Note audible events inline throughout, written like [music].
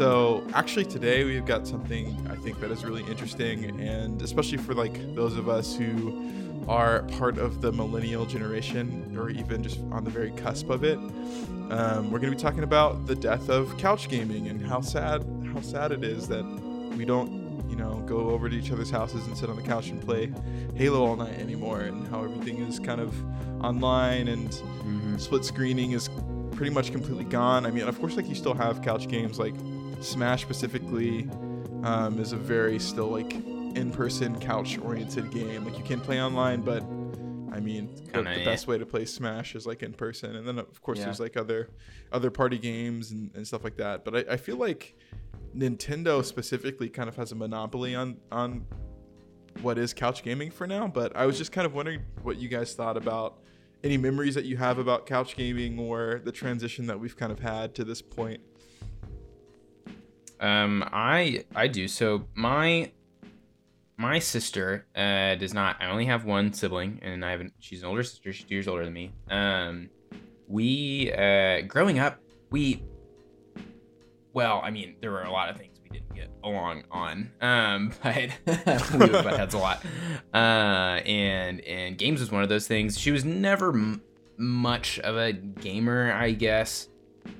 So actually today we've got something I think that is really interesting, and especially for like those of us who are part of the millennial generation, or even just on the very cusp of it. Um, we're going to be talking about the death of couch gaming and how sad how sad it is that we don't you know go over to each other's houses and sit on the couch and play Halo all night anymore, and how everything is kind of online and Mm-hmm. split screening is pretty much completely gone. I mean, of course, like you still have couch games like Smash specifically um, is a very still like in-person couch-oriented game. Like you can play online, but I mean, the, Kinda, the yeah. best way to play Smash is like in person. And then of course Yeah. there's like other other party games and, and stuff like that. But I, I feel like Nintendo specifically kind of has a monopoly on on what is couch gaming for now. But I was just kind of wondering what you guys thought about any memories that you have about couch gaming or the transition that we've kind of had to this point. Um, I I do. So my my sister uh does not. I only have one sibling, and I haven't. She's an older sister. She's two years older than me. Um, we uh growing up, we well, I mean, there were a lot of things we didn't get along on. Um, [laughs] but [laughs] we butt heads a lot. Uh, and and games was one of those things. She was never m- much of a gamer, I guess.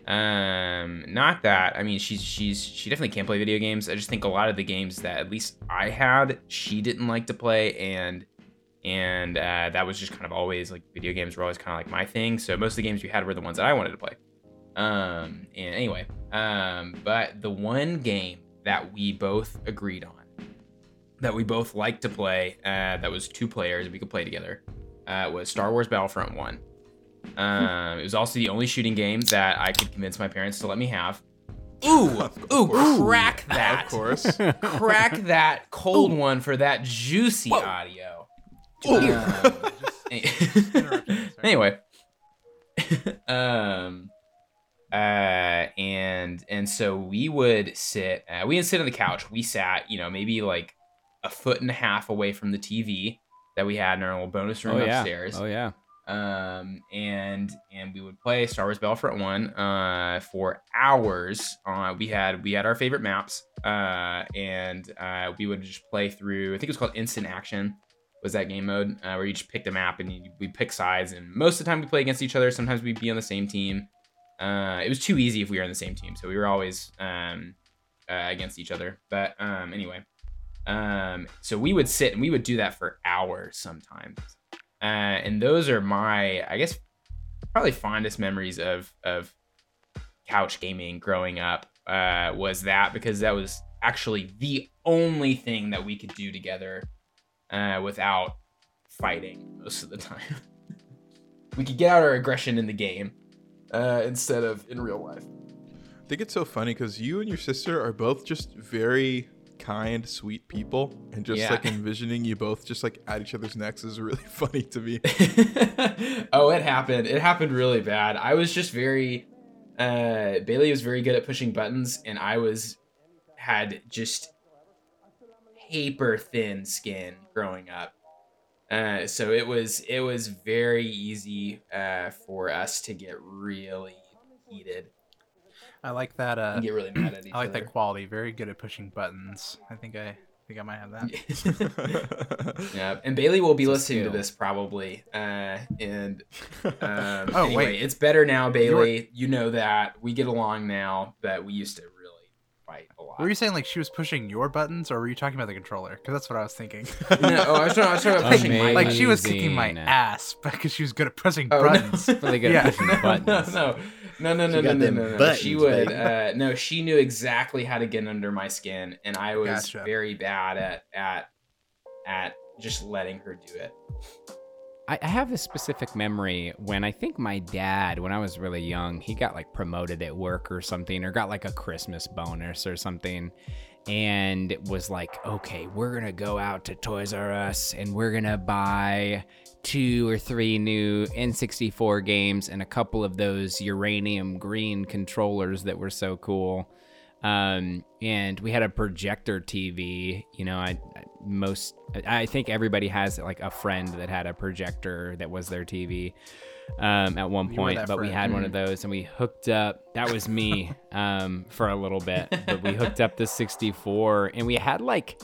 Um, not that. I mean, she's she's she definitely can't play video games. I just think a lot of the games that at least I had, she didn't like to play, and and uh, that was just kind of always like video games were always kind of like my thing. So most of the games we had were the ones that I wanted to play. Um, and anyway, um, but the one game that we both agreed on, that we both liked to play, uh, that was two players, we could play together, uh, was Star Wars Battlefront One. Um, it was also the only shooting game that I could convince my parents to let me have. Ooh, ooh, crack that! Of course. Crack that cold one for that juicy audio. Um, anyway, [laughs] um, uh, and and so we would sit. Uh, we didn't sit on the couch. We sat, you know, maybe like a foot and a half away from the TV that we had in our little bonus room Oh yeah. upstairs Oh yeah. Um, and and we would play Star Wars Battlefront One uh, for hours. Uh, we had we had our favorite maps, uh, and uh, we would just play through. I think it was called Instant Action. Was that game mode uh, where you just pick the map and we pick sides, and most of the time we play against each other. Sometimes we'd be on the same team. Uh, it was too easy if we were on the same team, so we were always um, uh, against each other. But um, anyway, um, so we would sit and we would do that for hours sometimes uh, and those are my i guess probably fondest memories of of couch gaming growing up uh, was that because that was actually the only thing that we could do together uh, without fighting most of the time. [laughs] We could get out our aggression in the game uh, instead of in real life. I think it's so funny because you and your sister are both just very kind, sweet people, and just Yeah. like envisioning you both just like at each other's necks is really [laughs] funny to me. [laughs] oh, it happened. It happened really bad. I was just very uh Bailey was very good at pushing buttons and I was had just paper thin skin growing up. Uh so it was it was very easy uh for us to get really heated I like that. Uh, get really mad at [clears throat] each I like other. that quality. Very good at pushing buttons. I think I think I might have that. yeah, [laughs] and Bailey will be It's listening to this probably. Uh, and [laughs] um, Oh, anyway, wait. it's better now, Bailey. You know that we get along now, but we used to really fight a lot. Were you saying like she was pushing your buttons, or were you talking about the controller? Because that's what I was thinking. no, oh, I was talking, I was talking about pushing my [laughs] like she was kicking my ass because she was good at pressing Oh, buttons. no. Really good Yeah. at pushing no, buttons. no, no, no, no, She no, no, no, no. She would. Uh, no, she knew exactly how to get under my skin, and I was Gotcha. very bad at at at just letting her do it. I, I have a specific memory when I think my dad, when I was really young, he got like promoted at work or something, or got like a Christmas bonus or something, and was like, okay, we're gonna go out to Toys R Us and we're gonna buy two or three new N64 games and a couple of those uranium green controllers that were so cool. Um, and we had a projector TV. You know, I, I most. I think everybody has like a friend that had a projector that was their TV um, at one point, but we friend. had one of those and we hooked up. That was me [laughs] um, for a little bit, but we hooked up the 64 and we had like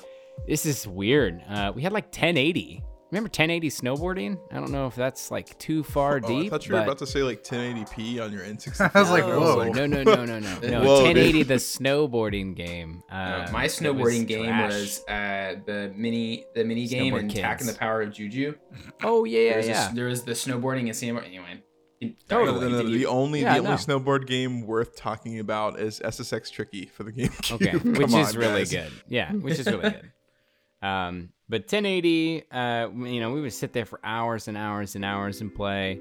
this is weird. Uh, we had like 1080. Remember 1080 snowboarding? I don't know if that's like too far Oh, deep. I thought you were but- about to say like 1080p on your N64. [laughs] I was like, I whoa. no, no, no, no, no, [laughs] no. Whoa, 1080, the snowboarding game. [laughs] Uh, my that was snowboarding game trash. was uh, the mini the mini game Snowboard and the Power of Juju. Oh yeah, there, yeah, was yeah. A, there was the snowboarding and sandboarding. Anyway, No, Totally. no, no, no, Continue. The only Yeah, the only no. snowboard game worth talking about is SSX Tricky for the GameCube. Okay, Come which is on, really guys. good. Yeah, which is really good. Um, but 1080, uh, you know, we would sit there for hours and hours and hours and play.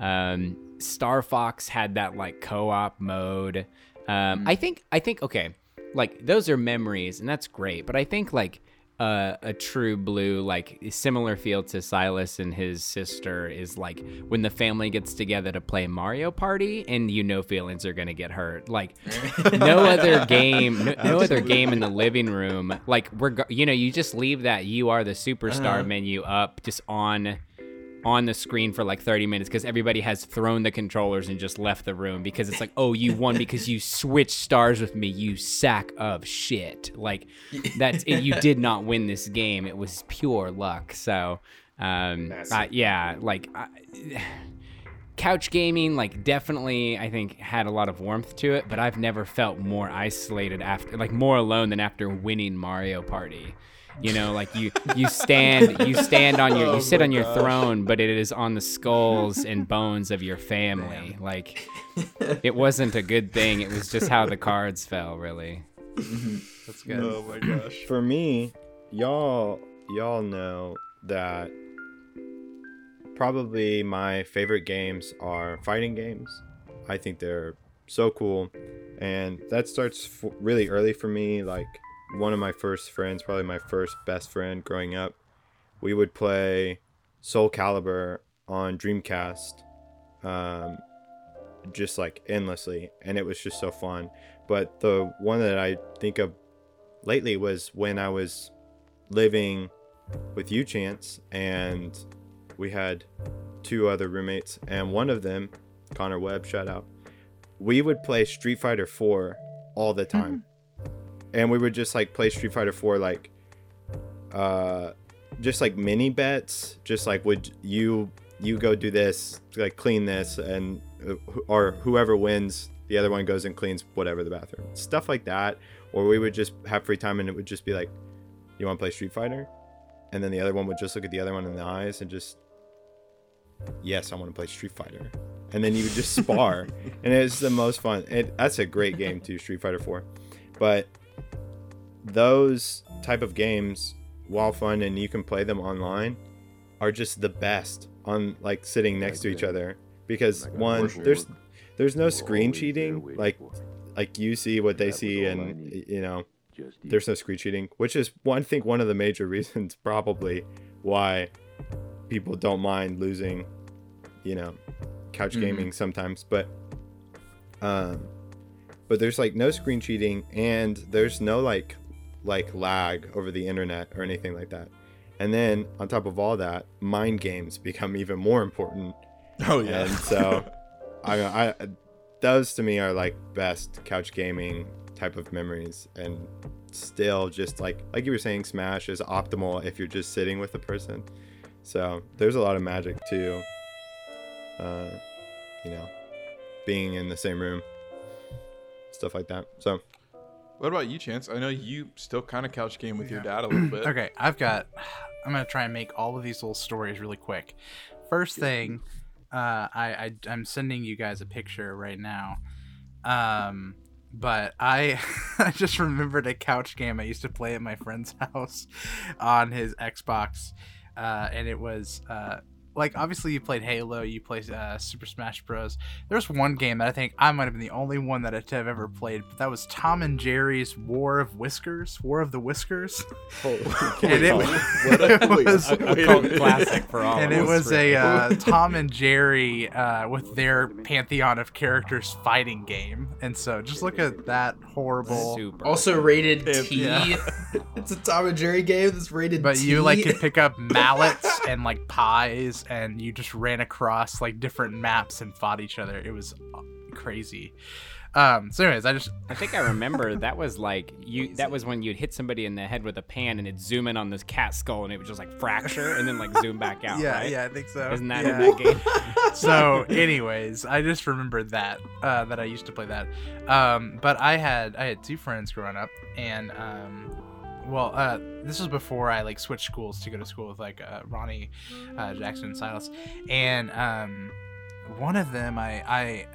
Um, Star Fox had that like co-op mode. Um, I think, I think, okay, like those are memories, and that's great. But I think like uh, a true blue, like similar feel to Silas and his sister is like when the family gets together to play Mario Party, and you know feelings are gonna get hurt. Like [laughs] no other game, no, no other game in the living room. Like we're, you know, you just leave that "You Are the Superstar" Uh-huh. menu up, just on on the screen for like 30 minutes because everybody has thrown the controllers and just left the room because it's like, oh, you won because you switched stars with me, you sack of shit. Like that's it, you did not win this game. It was pure luck. So, um, yeah, like. I, couch gaming like definitely i think had a lot of warmth to it but i've never felt more isolated after like more alone than after winning mario party you know like you [laughs] you stand you stand on your Oh you sit my on your gosh. throne but it is on the skulls and [laughs] bones of your family like [laughs] it wasn't a good thing it was just how the cards fell really mm-hmm. That's good. Oh my gosh. For me, y'all y'all know that probably my favorite games are fighting games. I think they're so cool, and that starts f- really early for me. Like one of my first friends, probably my first best friend growing up, we would play Soul Calibur on Dreamcast, um, just like endlessly, and it was just so fun. But the one that I think of lately was when I was living with you, Chance, and we had two other roommates, and one of them, Connor Webb, shout out, we would play Street Fighter 4 all the time. And we would just like play Street Fighter 4 like uh just like mini bets, just like would you you go do this, like clean this and or whoever wins, the other one goes and cleans whatever the bathroom. Stuff like that or we would just have free time and it would just be like you want to play street fighter? And then the other one would just look at the other one in the eyes and just yes i want to play street fighter. And then you would just spar. [laughs] And it's the most fun. It, that's a great game too street fighter 4 but those type of games while fun and you can play them online are just the best on like sitting next to each other. Because one there's there's no screen cheating like like you see what they see and you know there's no screen cheating which is one I think one of the major [laughs] reasons probably why people don't mind losing you know couch Mhm. gaming sometimes but um but there's like no screen cheating and there's no like like lag over the internet or anything like that. And then on top of all that mind games become even more important. Oh yeah. and so I, I those to me are like best couch gaming type of memories. And still just like like you were saying smash is optimal if you're just sitting with a person. So there's a lot of magic too uh you know being in the same room stuff like that. So what about you, Chance? I know you still kind of couch game with your dad a little bit. [clears throat] Okay, I've got. [sighs] I'm gonna try and make all of these little stories really quick. First thing, uh, I, I I'm sending you guys a picture right now. Um, but I [laughs] I just remembered a couch game I used to play at my friend's [laughs] house on his Xbox, uh, and it was uh, like obviously you played Halo, you played uh, Super Smash Bros. There's one game that I think I might have been the only one that I've ever played, but that was Tom and Jerry's War of Whiskers, War of the Whiskers, Holy [laughs] and it, cow. it [laughs] was. a, a cult classic for all. and of it was a uh, [laughs] Tom and Jerry uh, with their pantheon of characters fighting game, and so just look at that horrible. super. Also rated Yeah. T. Yeah. it's a Tom and Jerry game that's rated T. But T. you like could pick up mallets and like pies, and you just ran across like different maps and fought each other. It was uh, crazy. Um. So, anyways, I just I think I remember [laughs] that was like you. That was when you'd hit somebody in the head with a pan and it'd zoom in on this cat skull and it would just like fracture and then like zoom back [laughs] out. yeah, right? yeah, I think so. Isn't that yeah. in that game? [laughs] so anyways i just remembered that uh, that i used to play that um, but i had i had two friends growing up and um, well uh, this was before i like switched schools to go to school with like uh, ronnie uh, jackson and silas and um, one of them i i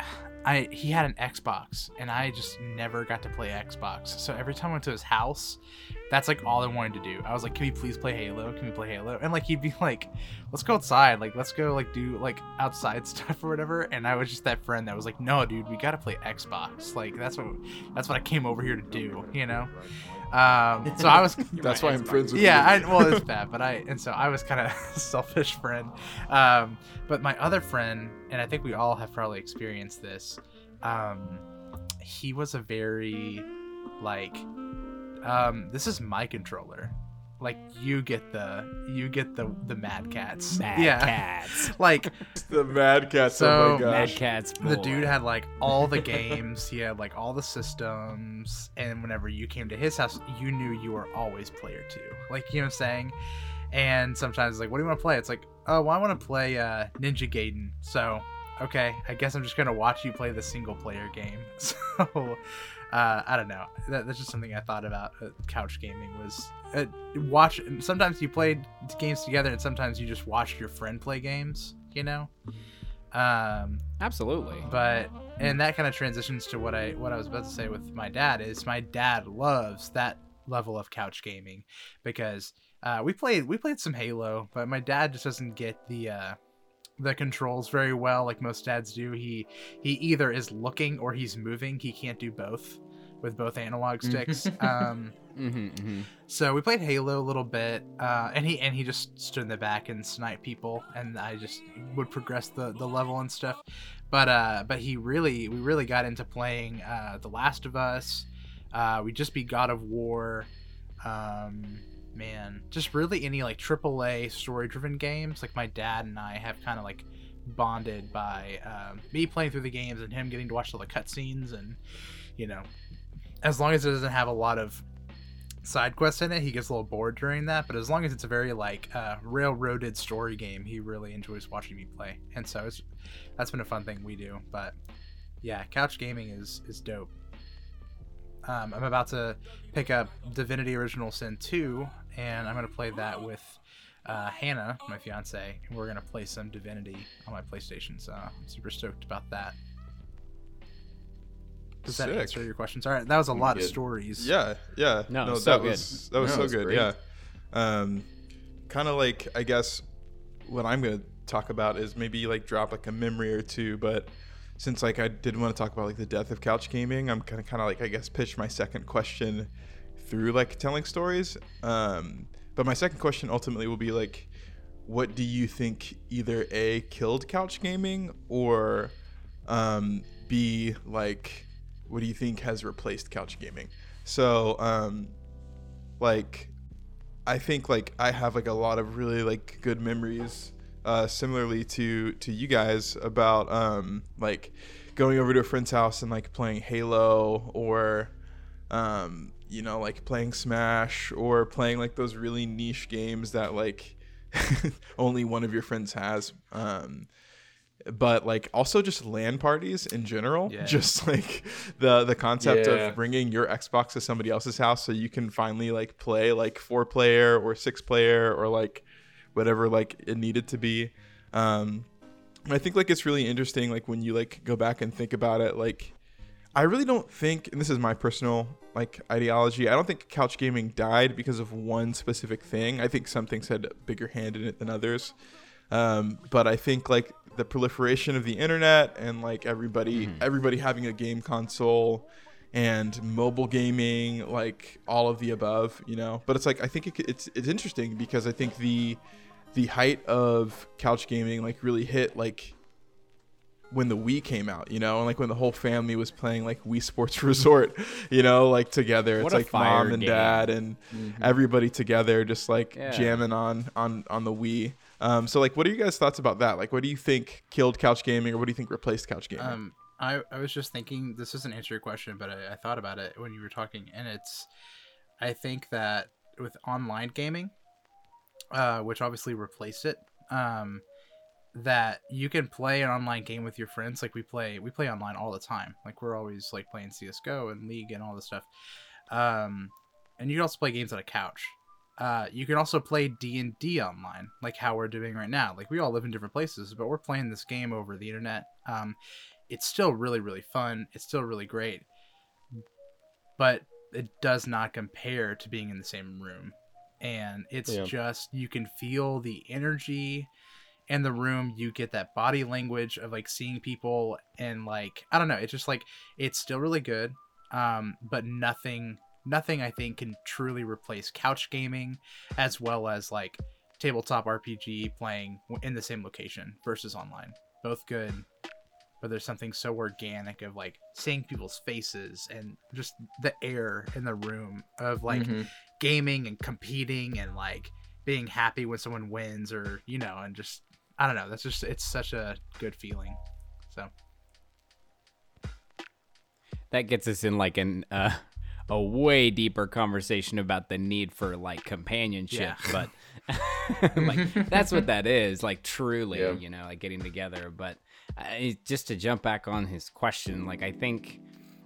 I, he had an Xbox and I just never got to play Xbox. So every time I went to his house, that's like all I wanted to do. I was like, "Can we please play Halo? Can we play Halo?" And like he'd be like, let's go outside like let's go like do like outside [laughs] stuff or whatever and i was just that friend that was like no dude we gotta play xbox like that's what that's what i came over here to do you know um [laughs] so i was [laughs] That's why I'm friends with yeah you. I, well it's [laughs] bad but i and so i was kind of selfish friend. Um but my other friend and i think we all have probably experienced this um he was a very like um this is my controller like you get the you get the the mad cats Mad yeah [laughs] cats. like the Mad Catz. So- oh my Mad gosh. cats. the dude had like all the games he had like all the systems and whenever you came to his house you knew you were always player two like you know what i'm saying and sometimes like what do you want to play it's like oh well, i want to play uh ninja gaiden so okay i guess i'm just gonna watch you play the single player game [laughs] so uh, I don't know. That, that's just something I thought about. Uh, couch gaming was uh, watch. Sometimes you played games together, and sometimes you just watched your friend play games. You know, um, Absolutely. but and that kind of transitions to what I what I was about to say with my dad is my dad loves that level of couch gaming because uh, we played we played some Halo, but my dad just doesn't get the uh, the controls very well like most dads do. He he either is looking or he's moving. He can't do both with both analog sticks. [laughs] um, Mm-hmm, mm-hmm. so we played Halo a little bit, uh, and he and he just stood in the back and sniped people, and I just would progress the, the level and stuff. But uh, but he really we really got into playing uh, The Last of Us. Uh, we just beat God of War. Um, man, just really any like AAA story driven games. Like my dad and I have kind of like bonded by um, me playing through the games and him getting to watch all the cutscenes and you know as long as it doesn't have a lot of side quests in it, he gets a little bored during that. But as long as it's a very like uh, railroaded story game, he really enjoys watching me play, and so it's that's been a fun thing we do. But yeah, couch gaming is is dope. Um, I'm about to pick up Divinity Original Sin 2, and I'm gonna play that with uh, Hannah, my fiance, and we're gonna play some Divinity on my PlayStation. So I'm super stoked about that. Does that Sick. answer your questions? All right, that was a lot of stories. Yeah, yeah. No, that so good. was that was No, so was good. great. Yeah. Um, kind of like I guess what I'm gonna talk about is maybe like drop like a memory or two, but since like I didn't want to talk about like the death of couch gaming, I'm kind of kind of like I guess pitch my second question through like telling stories. Um, but my second question ultimately will be like, what do you think either a killed couch gaming or um, b like what do you think has replaced couch gaming? So um, like I think like I have like a lot of really like good memories uh similarly to to you guys about um like going over to a friend's house and like playing Halo or um you know like playing Smash or playing like those really niche games that like [laughs] only one of your friends has um but like also just LAN parties in general Yeah. just like the the concept Yeah. of bringing your Xbox to somebody else's house so you can finally like play like four player or six player or like whatever like it needed to be um I think like it's really interesting like when you like go back and think about it like I really don't think and this is my personal like ideology. I don't think couch gaming died because of one specific thing. I think some things had a bigger hand in it than others. Um, but I think like the proliferation of the internet and like everybody Mhm. everybody having a game console and mobile gaming like all of the above you know? But it's like i think it, it's it's interesting because i think the the height of couch gaming like really hit like when the Wii came out, you know, and like when the whole family was playing like Wii Sports [laughs] Resort, you know, like together. What it's like fire mom and game. dad and Mm-hmm. everybody together just like Yeah. jamming on on on the Wii. Um, so like, what are you guys' thoughts about that? Like, what do you think killed couch gaming, or what do you think replaced couch gaming? Um, I, I was just thinking this doesn't answer your question, but I, I thought about it when you were talking, and it's I think that with online gaming, uh, which obviously replaced it, um, that you can play an online game with your friends. Like we play we play online all the time. Like we're always like playing CS:GO and League and all this stuff. Um, and you can also play games on a couch. Uh, you can also play D and D online, like how we're doing right now. Like we all live in different places, but we're playing this game over the internet. Um, it's still really really fun. It's still really great, but it does not compare to being in the same room. And it's Yeah. just you can feel the energy in the room. You get that body language of like seeing people and like I don't know. It's just like it's still really good, um, but nothing nothing I think can truly replace couch gaming as well as like tabletop RPG playing in the same location versus online. Both good, but there's something so organic of like seeing people's faces and just the air in the room of like Mhm. gaming and competing and like being happy when someone wins or you know and just I don't know. That's just it's such a good feeling. So that gets us in like an uh, a way deeper conversation about the need for like companionship Yeah. but [laughs] like that's what that is like truly Yeah. you know like getting together but uh, just to jump back on his question like i think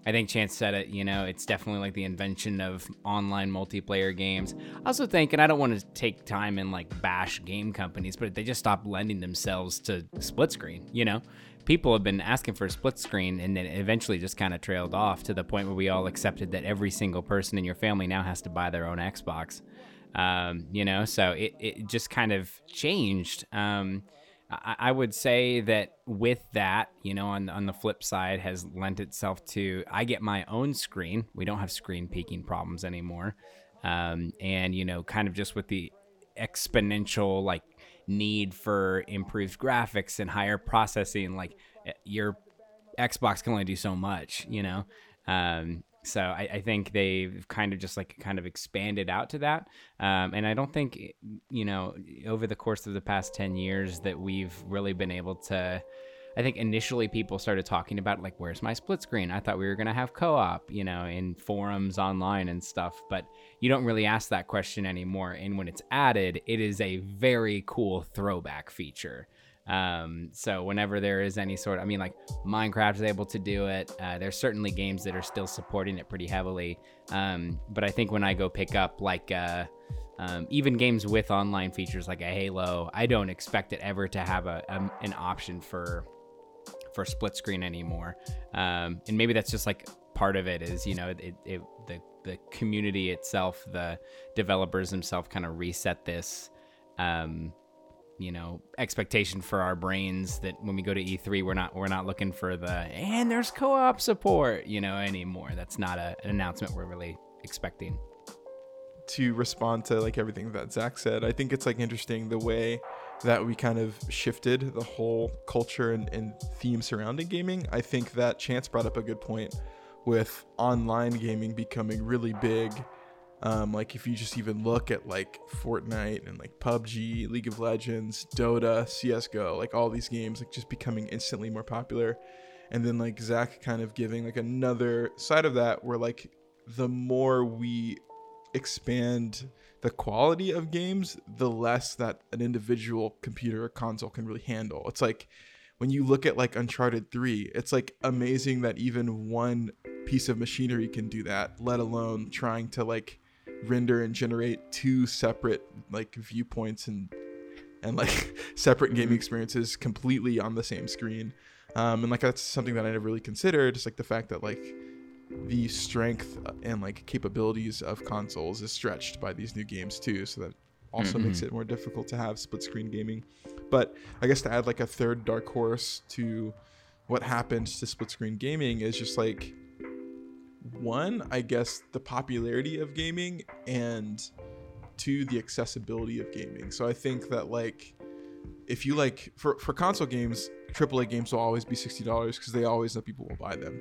i think chance said it you know it's definitely like the invention of online multiplayer games. I also think and i don't want to take time and like bash game companies but they just stopped lending themselves to split screen you know? People have been asking for a split screen and then eventually just kind of trailed off to the point where we all accepted that every single person in your family now has to buy their own xbox. Um, you know so it, it just kind of changed. Um, I, I would say that with that you know on, on the flip side has lent itself to i get my own screen. We don't have screen peeking problems anymore. Um, and you know kind of just with the exponential like need for improved graphics and higher processing like eh, your xbox can only do so much you know? Um, so I, I think they've kind of just like kind of expanded out to that um, and i don't think you know over the course of the past 10 years that we've really been able to I think initially people started talking about like where's my split screen? I thought we were going to have co-op, you know, in forums online and stuff, but you don't really ask that question anymore and when it's added, it is a very cool throwback feature. Um, so whenever there is any sort, I mean, like Minecraft is able to do it. Uh, there's certainly games that are still supporting it pretty heavily. Um, but I think when I go pick up like uh, um, even games with online features like a Halo, I don't expect it ever to have a, a an option for for split screen anymore. Um, and maybe that's just like part of it is you know it, it the the community itself, the developers themselves kind of reset this. Um, you know expectation for our brains that when we go to E3 we're not we're not looking for the and there's co-op support you know anymore that's not a, an announcement we're really expecting to respond to like everything that Zach said, I think it's like interesting the way that we kind of shifted the whole culture and, and theme surrounding gaming. I think that Chance brought up a good point with online gaming becoming really big. Um, like if you just even look at like Fortnite and like PUBG, League of Legends, Dota, CS:GO, like all these games like just becoming instantly more popular. And then like Zach kind of giving like another side of that where like the more we expand the quality of games, the less that an individual computer or console can really handle. It's like when you look at like Uncharted 3, it's like amazing that even one piece of machinery can do that, let alone trying to like render and generate two separate like viewpoints and and like [laughs] separate gaming experiences completely on the same screen. Um, and like that's something that I never really considered. Just like the fact that like the strength and like capabilities of consoles is stretched by these new games too so that also makes it more difficult to have split screen gaming. But I guess to add like a third dark horse to what happens to split screen gaming is just like one, I guess the popularity of gaming and two, the accessibility of gaming. So I think that like if you like for for console games, AAA games will always be sixty dollars because they always know people will buy them.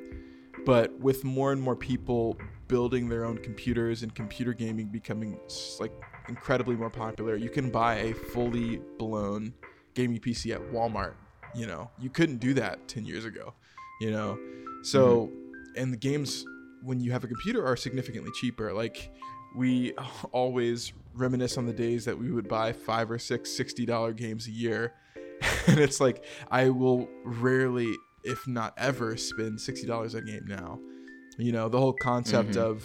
But with more and more people building their own computers and computer gaming becoming like incredibly more popular, you can buy a fully blown gaming PC at Walmart. You know, you couldn't do that ten years ago. You know, so mm-hmm. and the games when you have a computer are significantly cheaper. Like we [laughs] always reminisce on the days that we would buy five or six sixty dollar games a year, [laughs] and it's like I will rarely, if not ever, spend sixty dollars a game now. You know, the whole concept Mhm. of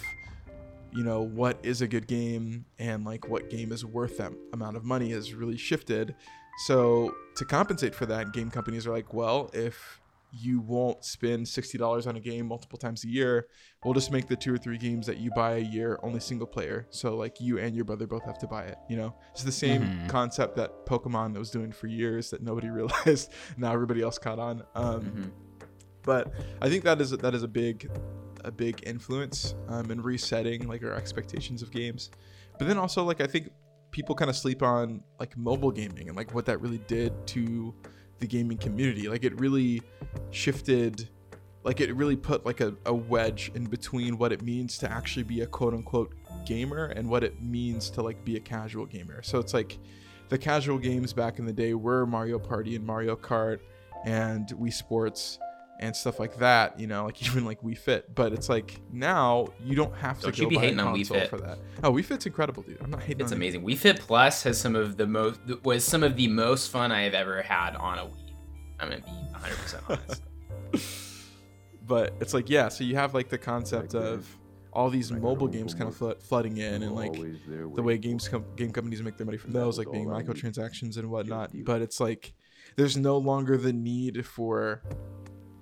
you know what is a good game and like what game is worth that amount of money has really shifted. So to compensate for that, game companies are like, well, if you won't spend sixty dollars on a game multiple times a year, we'll just make the two or three games that you buy a year only single player. So like you and your brother both have to buy it. You know, it's the same Mhm. concept that Pokemon was doing for years that nobody [laughs] realized. now everybody else caught on. Um, Mhm. but I think that is that is a big a big influence um, in resetting like our expectations of games. But then also like I think people kind of sleep on like mobile gaming and like what that really did to the gaming community. Like it really shifted like it really put like a, a wedge in between what it means to actually be a quote unquote gamer and what it means to like be a casual gamer. So it's like the casual games back in the day were Mario Party and Mario Kart and Wii Sports and stuff like that, you know, like [laughs] even like Wii Fit. But it's like now you don't have to Don't go be buy hating a on Wii console Fit. for that. Oh, Wii Fit's incredible, dude. I'm not hating It's on it. amazing. Wii Fit Plus has some of the most was some of the most fun I have ever had on a Wii. I'm gonna be 100 percent honest. [laughs] but it's like yeah so you have like the concept of all these mobile games kind of flood, flooding in and like the way games com- game companies make their money from those like being microtransactions and whatnot but it's like there's no longer the need for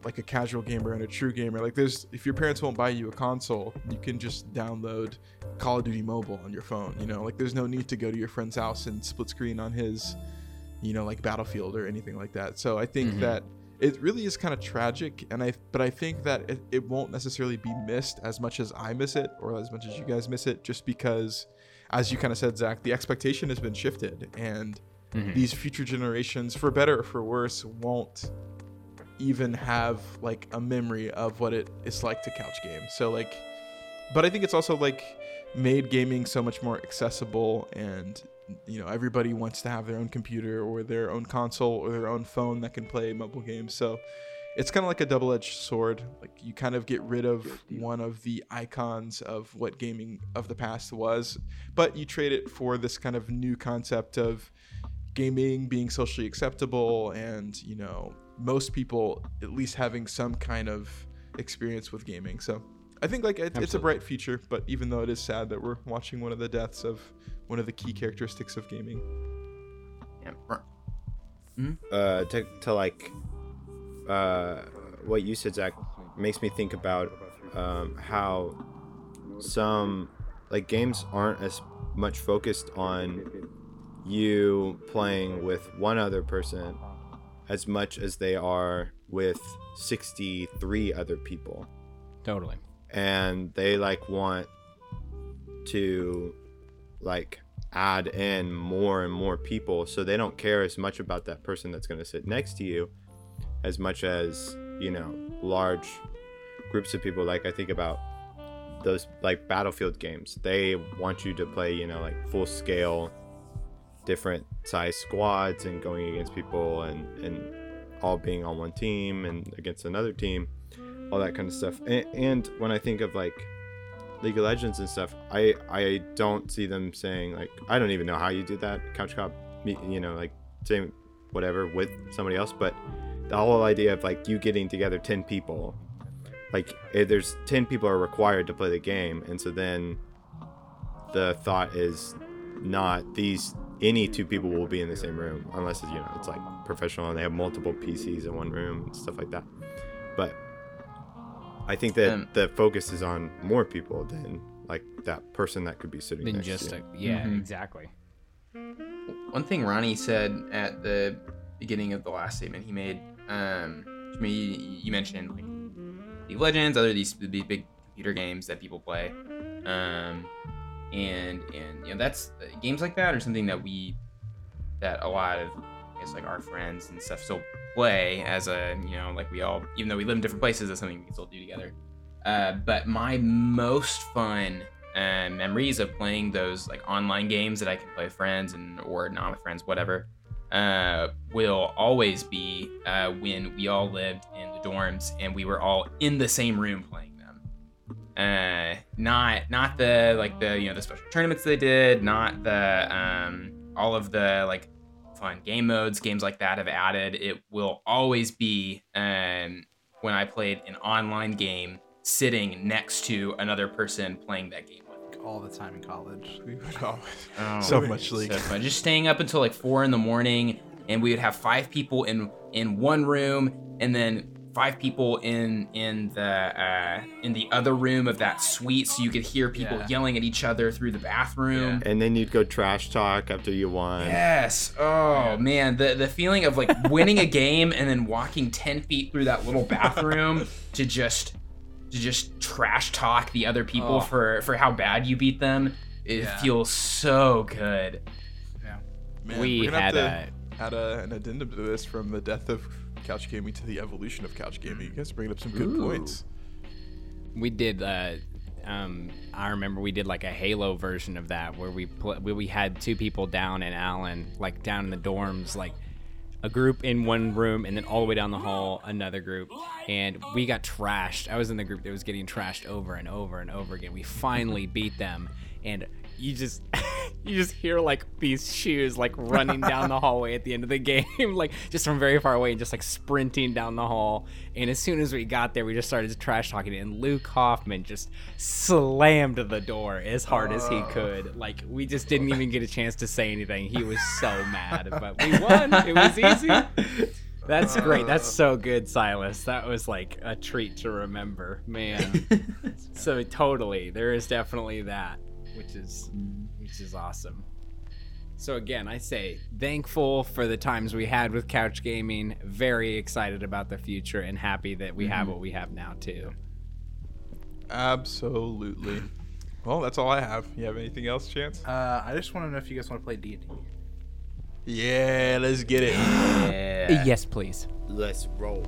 like a casual gamer and a true gamer like there's if your parents won't buy you a console you can just download call of duty mobile on your phone you know like there's no need to go to your friend's house and split screen on his you know like battlefield or anything like that so i think Mhm. that it really is kind of tragic and i but i think that it, it won't necessarily be missed as much as i miss it or as much as you guys miss it just because as you kind of said zach the expectation has been shifted and Mhm. these future generations for better or for worse won't even have like a memory of what it is like to couch game. So like but i think it's also like made gaming so much more accessible and you know everybody wants to have their own computer or their own console or their own phone that can play mobile games. So it's kind of like a double-edged sword. Like you kind of get rid of one of the icons of what gaming of the past was but you trade it for this kind of new concept of gaming being socially acceptable and you know most people at least having some kind of experience with gaming. So i think like it, it's a bright future but even though it is sad that we're watching one of the deaths of one of the key characteristics of gaming. Yeah. uh, to, to like uh, what you said, Zach, makes me think about um, how some like games aren't as much focused on you playing with one other person as much as they are with 63 other people. Totally. and they like want to like add in more and more people so they don't care as much about that person that's going to sit next to you as much as you know large groups of people. Like i think about those like battlefield games. They want you to play you know like full scale different size squads and going against people and and all being on one team and against another team all that kind of stuff. And, and when i think of like league of legends and stuff i i don't see them saying like i don't even know how you do that couch cop you know like same whatever with somebody else but the whole idea of like you getting together 10 people like eh, there's 10 people are required to play the game and so then the thought is not these any two people will be in the same room unless it's, you know it's like professional and they have multiple PCs in one room and stuff like that. But I think that Um, the focus is on more people than like that person that could be sitting Than next just to a, you. yeah, Mhm. exactly. one thing Ronnie said at the beginning of the last statement he made, um, to me, you mentioned like League of Legends, other these these big computer games that people play, um, and and you know that's games like that are something that we that a lot of I guess like our friends and stuff still play as a you know like we all even though we live in different places that's something we can still do together. Uh, but my most fun uh, memories of playing those like online games that I can play with friends and or not with friends, whatever, uh, will always be uh, when we all lived in the dorms and we were all in the same room playing. Uh, not not the like the you know the special tournaments they did, not the um, all of the like fun game modes, games like that have added. It will always be um, when I played an online game sitting next to another person playing that game all the time in college. We would [laughs] always Oh, so much league. so fun. Just staying up until like four in the morning, and we would have five people in in one room, and then five people in in the uh, in the other room of that suite, so you could hear people Yeah. yelling at each other through the bathroom. And then you'd go trash talk after you won. Yes. Oh man, the the feeling of like winning a [laughs] game and then walking ten feet through that little bathroom [laughs] to just to just trash talk the other people Oh. for for how bad you beat them. It Yeah. feels so good. Yeah. Man, we we're gonna have had to add a, an addendum to this from the death of couch gaming to the evolution of couch gaming. You guys are bringing up some good Ooh. points. we did uh um i remember we did like a halo version of that where we pl- where we had two people down in allen like down in the dorms like a group in one room and then all the way down the hall another group and we got trashed i was in the group that was getting trashed over and over and over again we finally beat them and you just [laughs] you just hear like these shoes like running down the hallway at the end of the game [laughs] like just from very far away and just like sprinting down the hall. And as soon as we got there we just started trash talking and luke hoffman just slammed the door as hard as he could. Like we just didn't [laughs] even get a chance to say anything. He was so mad but we won. It was easy. That's great. That's uh. so good silas. That was like a treat to remember man. So totally. There is definitely that which is which is awesome so again i say thankful for the times we had with couch gaming very excited about the future and happy that we have what we have now too Absolutely. [sighs] Well, that's all I have. You have anything else, Chance? Uh, I just want to know if you guys want to play D and D. Yeah, let's get it. [gasps] Yeah. yes please Let's roll.